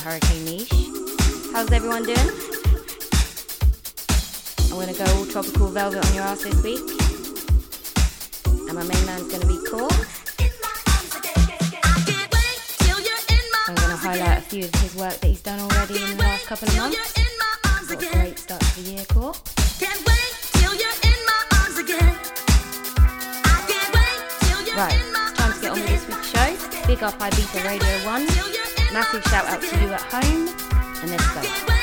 Hurricane Niche. How's everyone doing? I'm gonna go all tropical velvet on your ass this week. And my main man's gonna be cool. I'm gonna highlight a few of his work that he's done already in the last couple of months. What a great start to the year, cool. Right, time to get on with this week's show. Big up Ibiza Radio 1. Massive shout out to you at home. And let's go.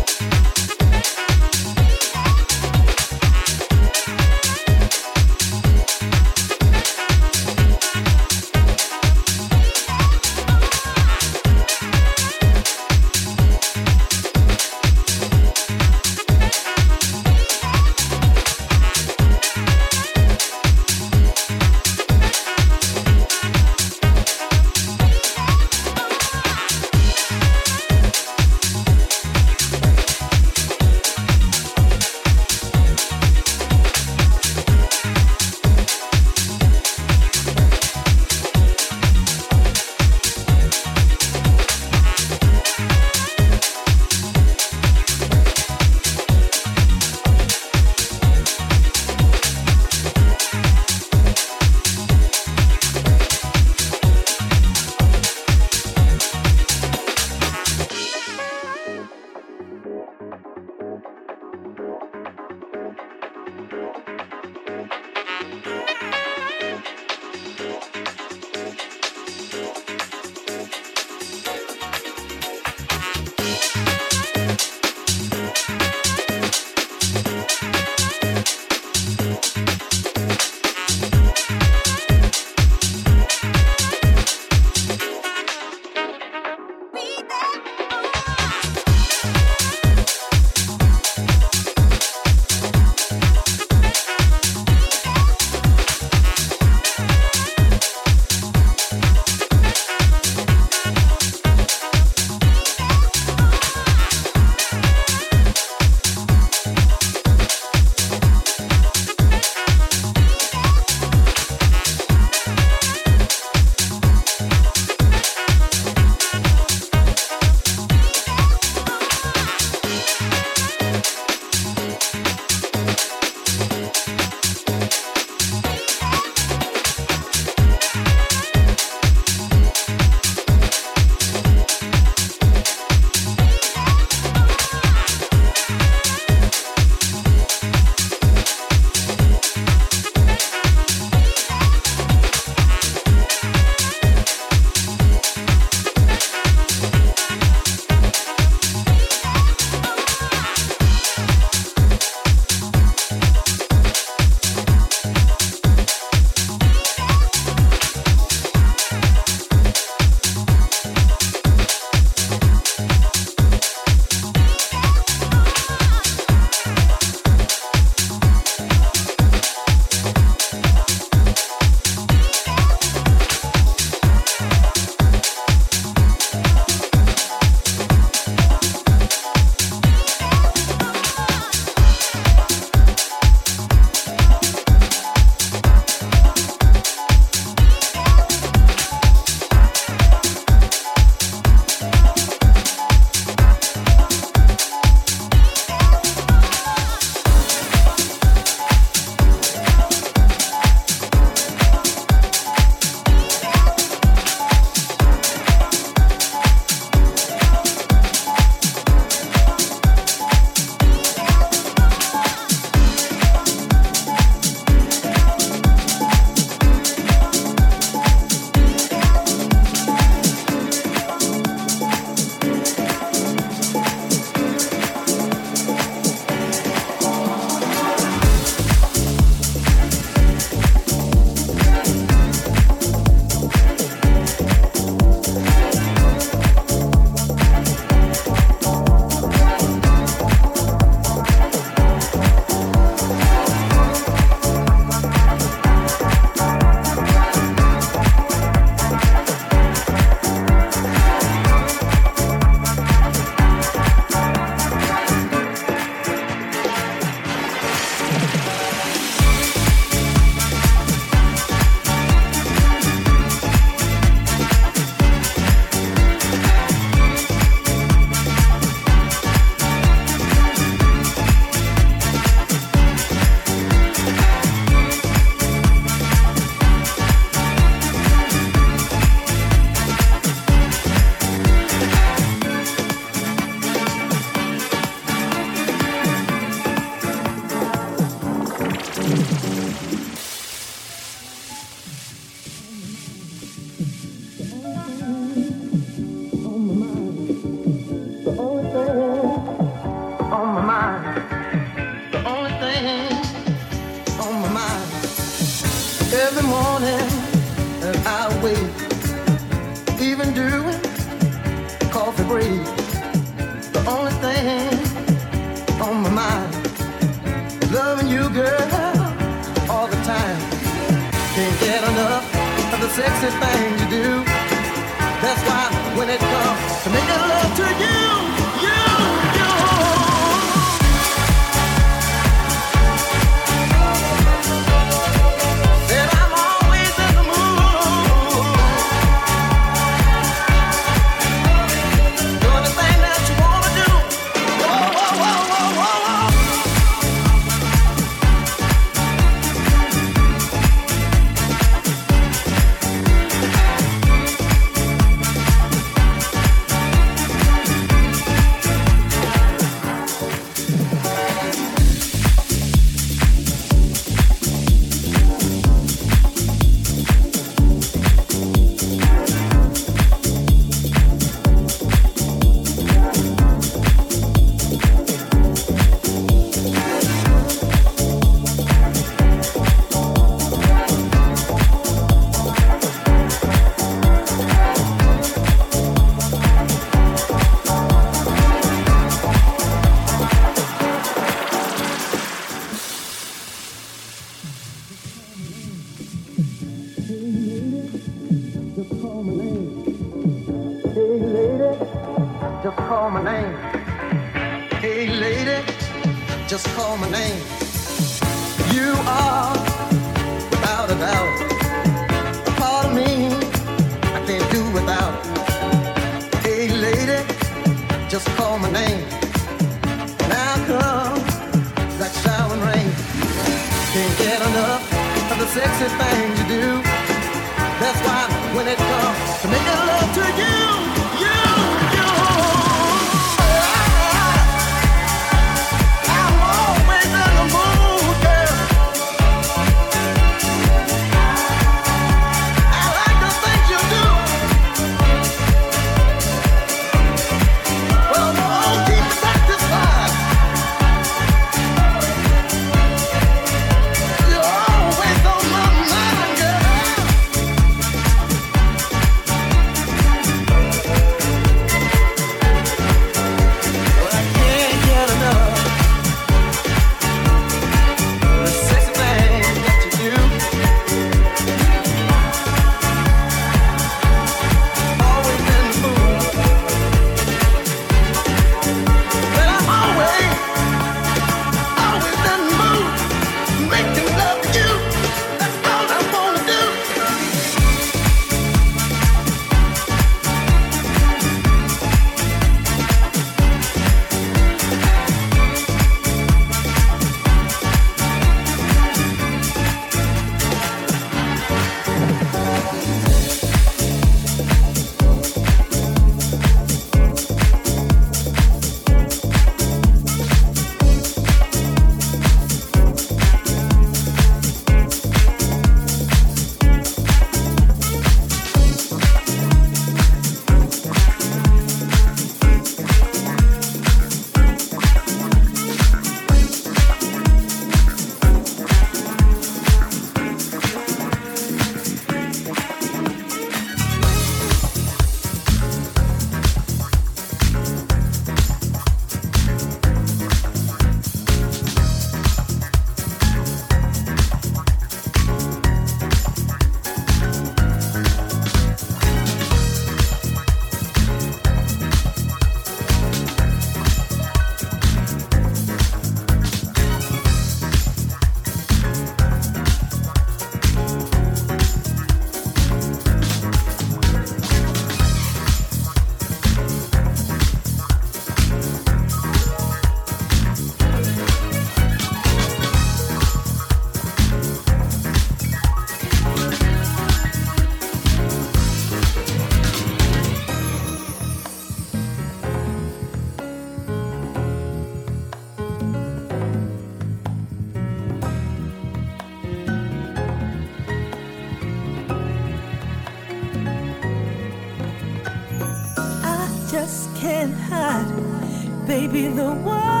Express the gratitude.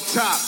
up top.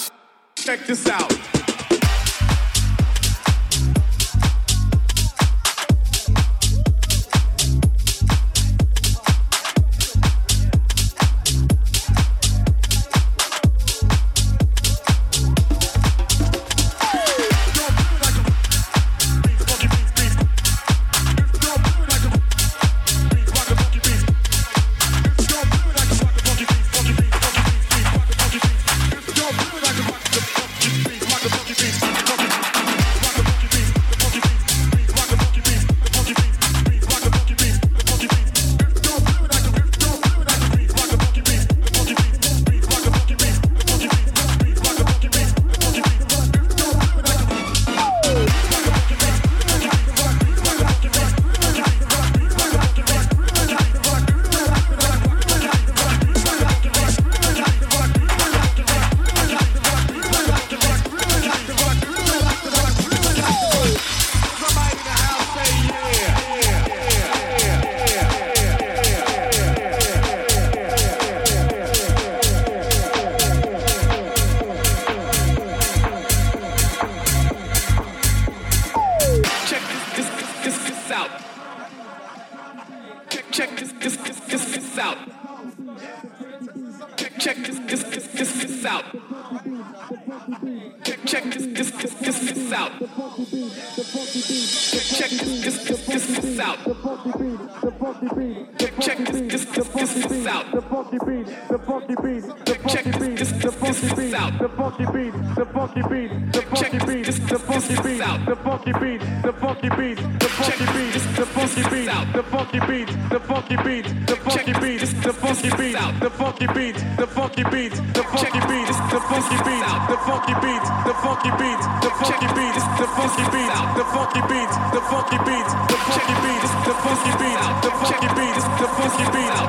check this this this this this out. Check check this this this this this out. Check check this this this this this out. Check check this this this this this out. Check check this this this this this out. The funky beat, the funky beat, the funky beat, the funky beat, the funky beat, the funky beat, the funky beat, the funky beat, the funky beat funky beat, the funky beat, the funky beat, the funky beat, the funky beat, the funky beat, the funky beat, the funky beat, the funky beat, the funky beat, the funky beat, the funky beat, the funky beat, the funky beat, the funky beat, the funky beat, the funky beat, the funky beat, the funky beat.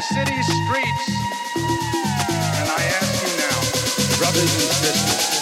city streets. And I ask you now, brothers and sisters.